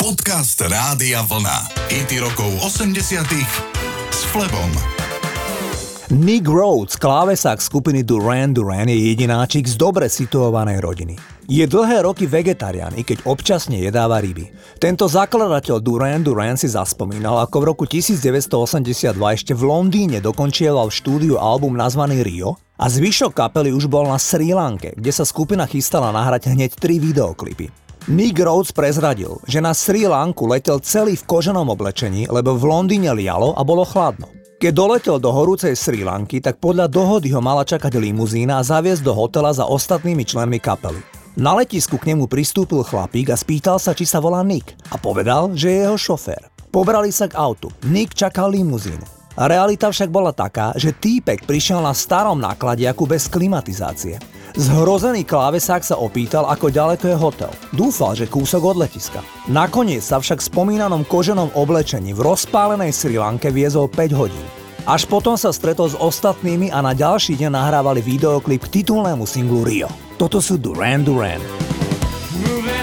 Podcast Rádia Vlna. IT rokov 80 s Flebom. Nick Rhodes, klávesák skupiny Duran Duran, je jedináčik z dobre situovanej rodiny. Je dlhé roky vegetarián, i keď občasne jedáva ryby. Tento zakladateľ Duran Duran si zaspomínal, ako v roku 1982 ešte v Londýne dokončieval v štúdiu album nazvaný Rio a zvyšok kapely už bol na Sri Lanke, kde sa skupina chystala nahrať hneď tri videoklipy. Nick Rhodes prezradil, že na Sri Lanku letel celý v koženom oblečení, lebo v Londýne lialo a bolo chladno. Keď doletel do horúcej Sri Lanky, tak podľa dohody ho mala čakať limuzína a zaviesť do hotela za ostatnými členmi kapely. Na letisku k nemu pristúpil chlapík a spýtal sa, či sa volá Nick a povedal, že je jeho šofér. Pobrali sa k autu. Nick čakal limuzínu. Realita však bola taká, že týpek prišiel na starom nákladiaku bez klimatizácie. Zhrozený klávesák sa opýtal, ako ďaleko je hotel. Dúfal, že kúsok od letiska. Nakoniec sa však spomínanom koženom oblečení v rozpálenej Sri Lanke viezol 5 hodín. Až potom sa stretol s ostatnými a na ďalší deň nahrávali videoklip k titulnému singlu Rio. Toto sú Duran Duran. Moving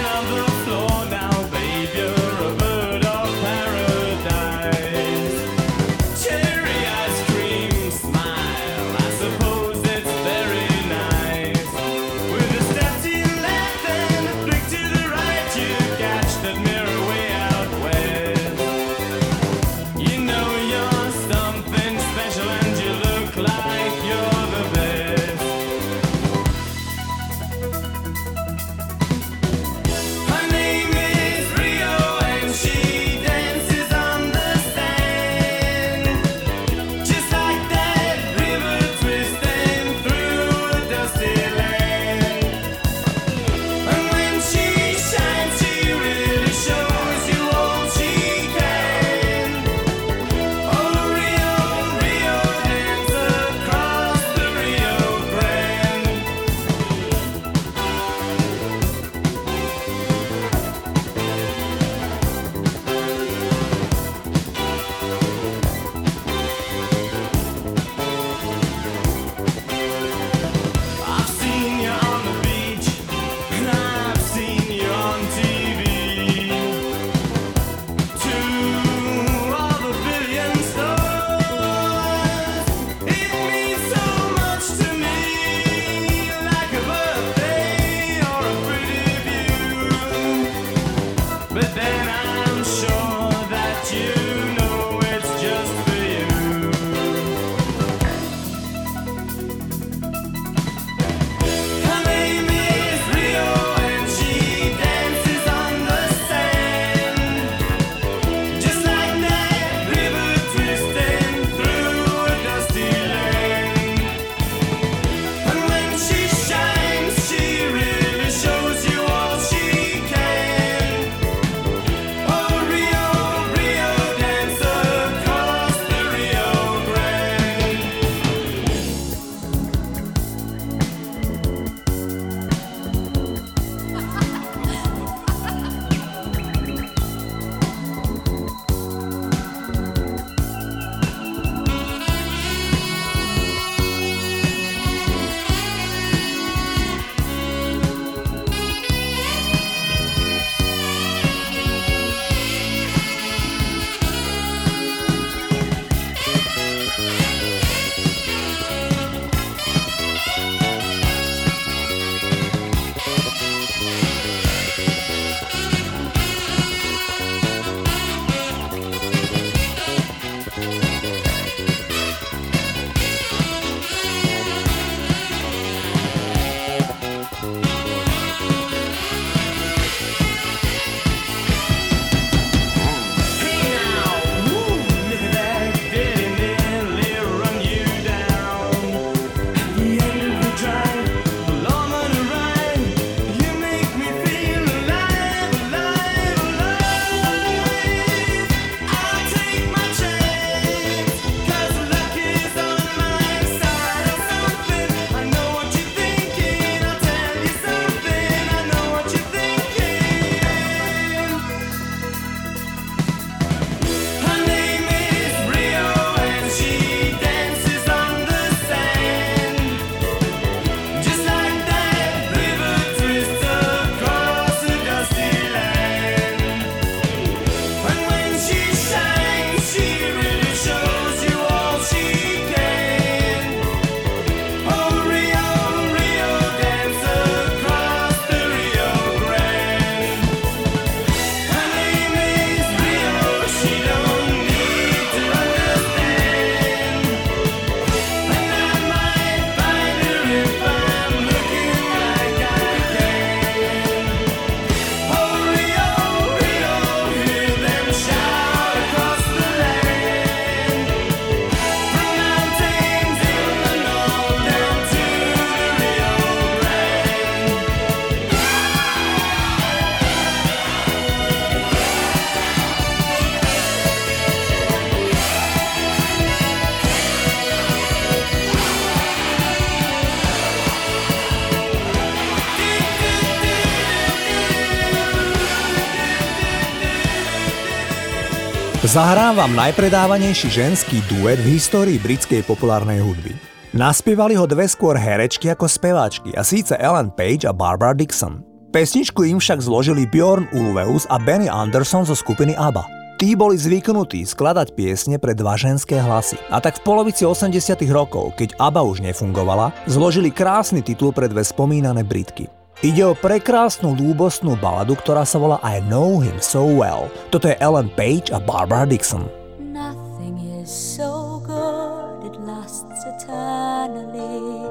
Zahrám vám najpredávanejší ženský duet v histórii britskej populárnej hudby. Naspievali ho dve skôr herečky ako speváčky, a síce Ellen Page a Barbara Dixon. Pesničku im však zložili Bjorn Ulveus a Benny Anderson zo skupiny ABBA. Tí boli zvyknutí skladať piesne pre dva ženské hlasy. A tak v polovici 80 rokov, keď ABBA už nefungovala, zložili krásny titul pre dve spomínané Britky. Ide o prekrásnu lúbostnú baladu, ktorá sa volá I Know Him So Well. Toto je Ellen Page a Barbara Dixon. Nothing is so good, it lasts eternally.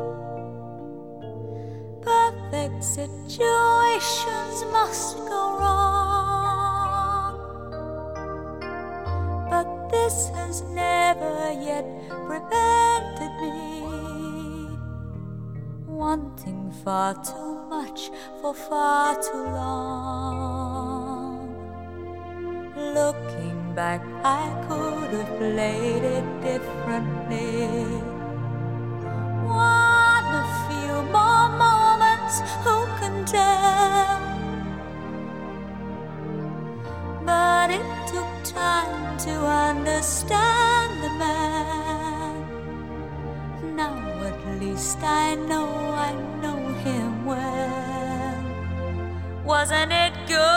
Perfect situations must go wrong. But this has never yet prevented me wanting far too much for far too long. Looking back, I could have played it differently. Want a few more moments, who can tell? But it took time to understand the man. Now at least I know Wasn't it good?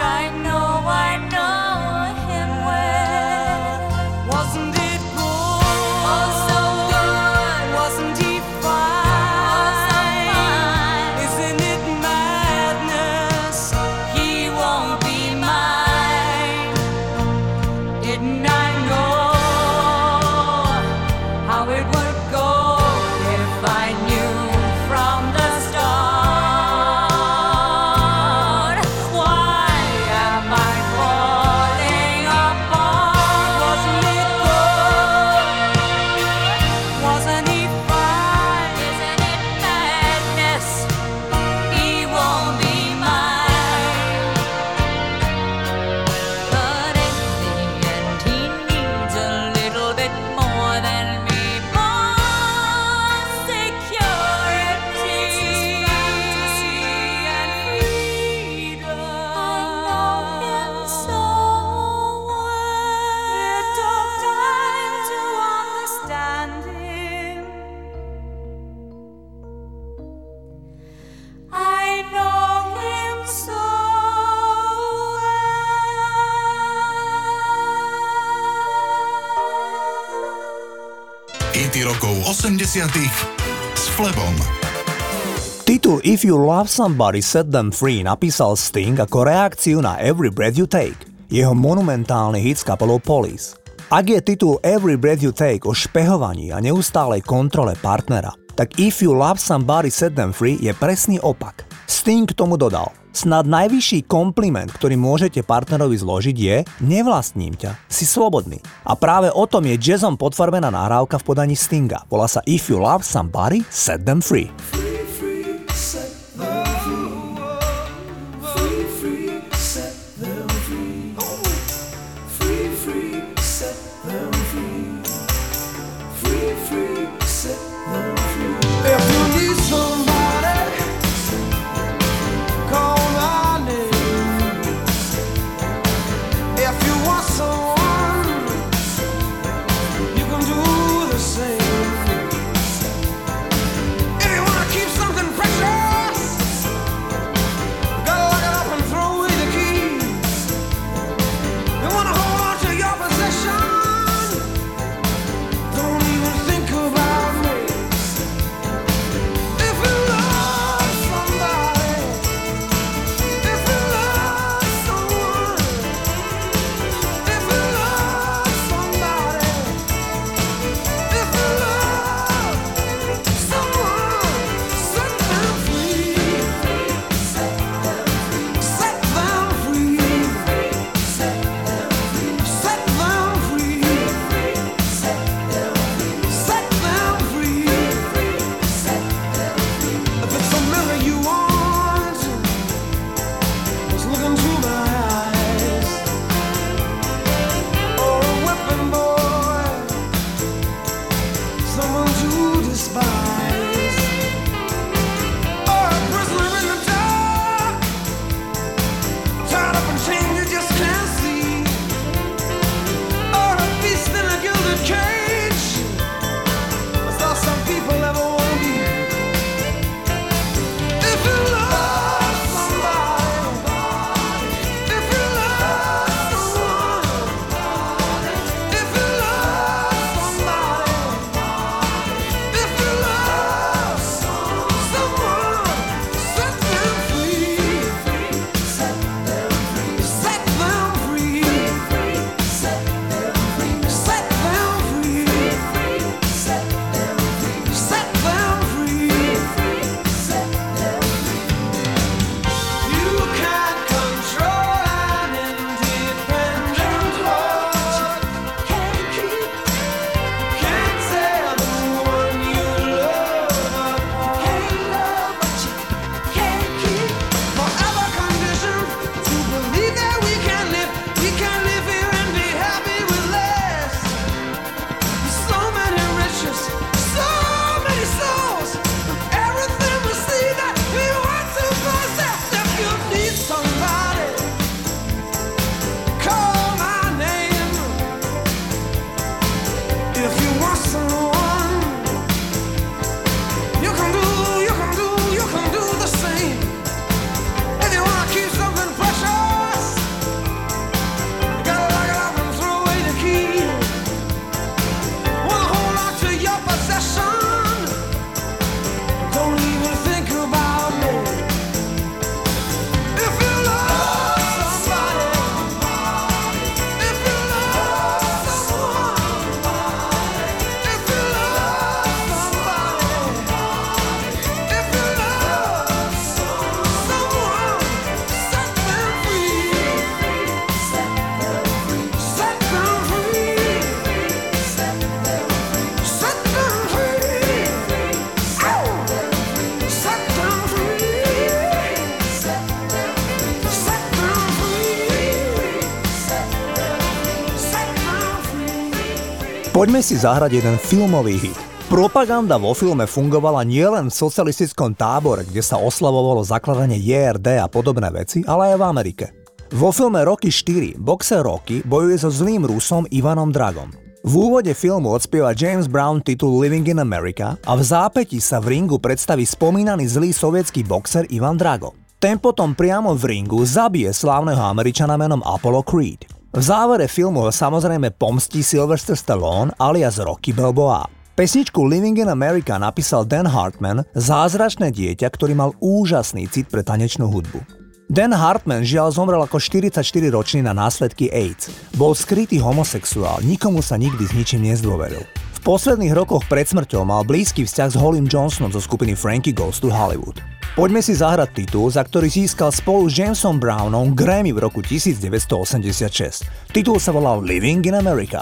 time rokov 80 s Flebom. Titul If You Love Somebody Set Them Free napísal Sting ako reakciu na Every Breath You Take, jeho monumentálny hit s kapelou Police. Ak je titul Every Breath You Take o špehovaní a neustálej kontrole partnera, tak If You Love Somebody Set Them Free je presný opak. Sting k tomu dodal. Snad najvyšší kompliment, ktorý môžete partnerovi zložiť je nevlastním ťa, si slobodný. A práve o tom je jazzom potvarbená nahrávka v podaní Stinga. Volá sa If You Love Somebody, set them free. Poďme si zahrať jeden filmový hit. Propaganda vo filme fungovala nielen v socialistickom tábore, kde sa oslavovalo zakladanie JRD a podobné veci, ale aj v Amerike. Vo filme Rocky 4 boxer Rocky bojuje so zlým Rusom Ivanom Dragom. V úvode filmu odspieva James Brown titul Living in America a v zápäti sa v ringu predstaví spomínaný zlý sovietský boxer Ivan Drago. Ten potom priamo v ringu zabije slávneho Američana menom Apollo Creed. V závere filmu samozrejme pomstí Sylvester Stallone alias Rocky Balboa. Pesničku Living in America napísal Dan Hartman, zázračné dieťa, ktorý mal úžasný cit pre tanečnú hudbu. Dan Hartman žiaľ zomrel ako 44-ročný na následky AIDS. Bol skrytý homosexuál, nikomu sa nikdy s ničím nezdôveril. V posledných rokoch pred smrťou mal blízky vzťah s Holim Johnsonom zo skupiny Frankie Goes to Hollywood. Poďme si zahrať titul, za ktorý získal spolu s Jamesom Brownom Grammy v roku 1986. Titul sa volal Living in America.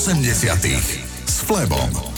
80 s Flebom.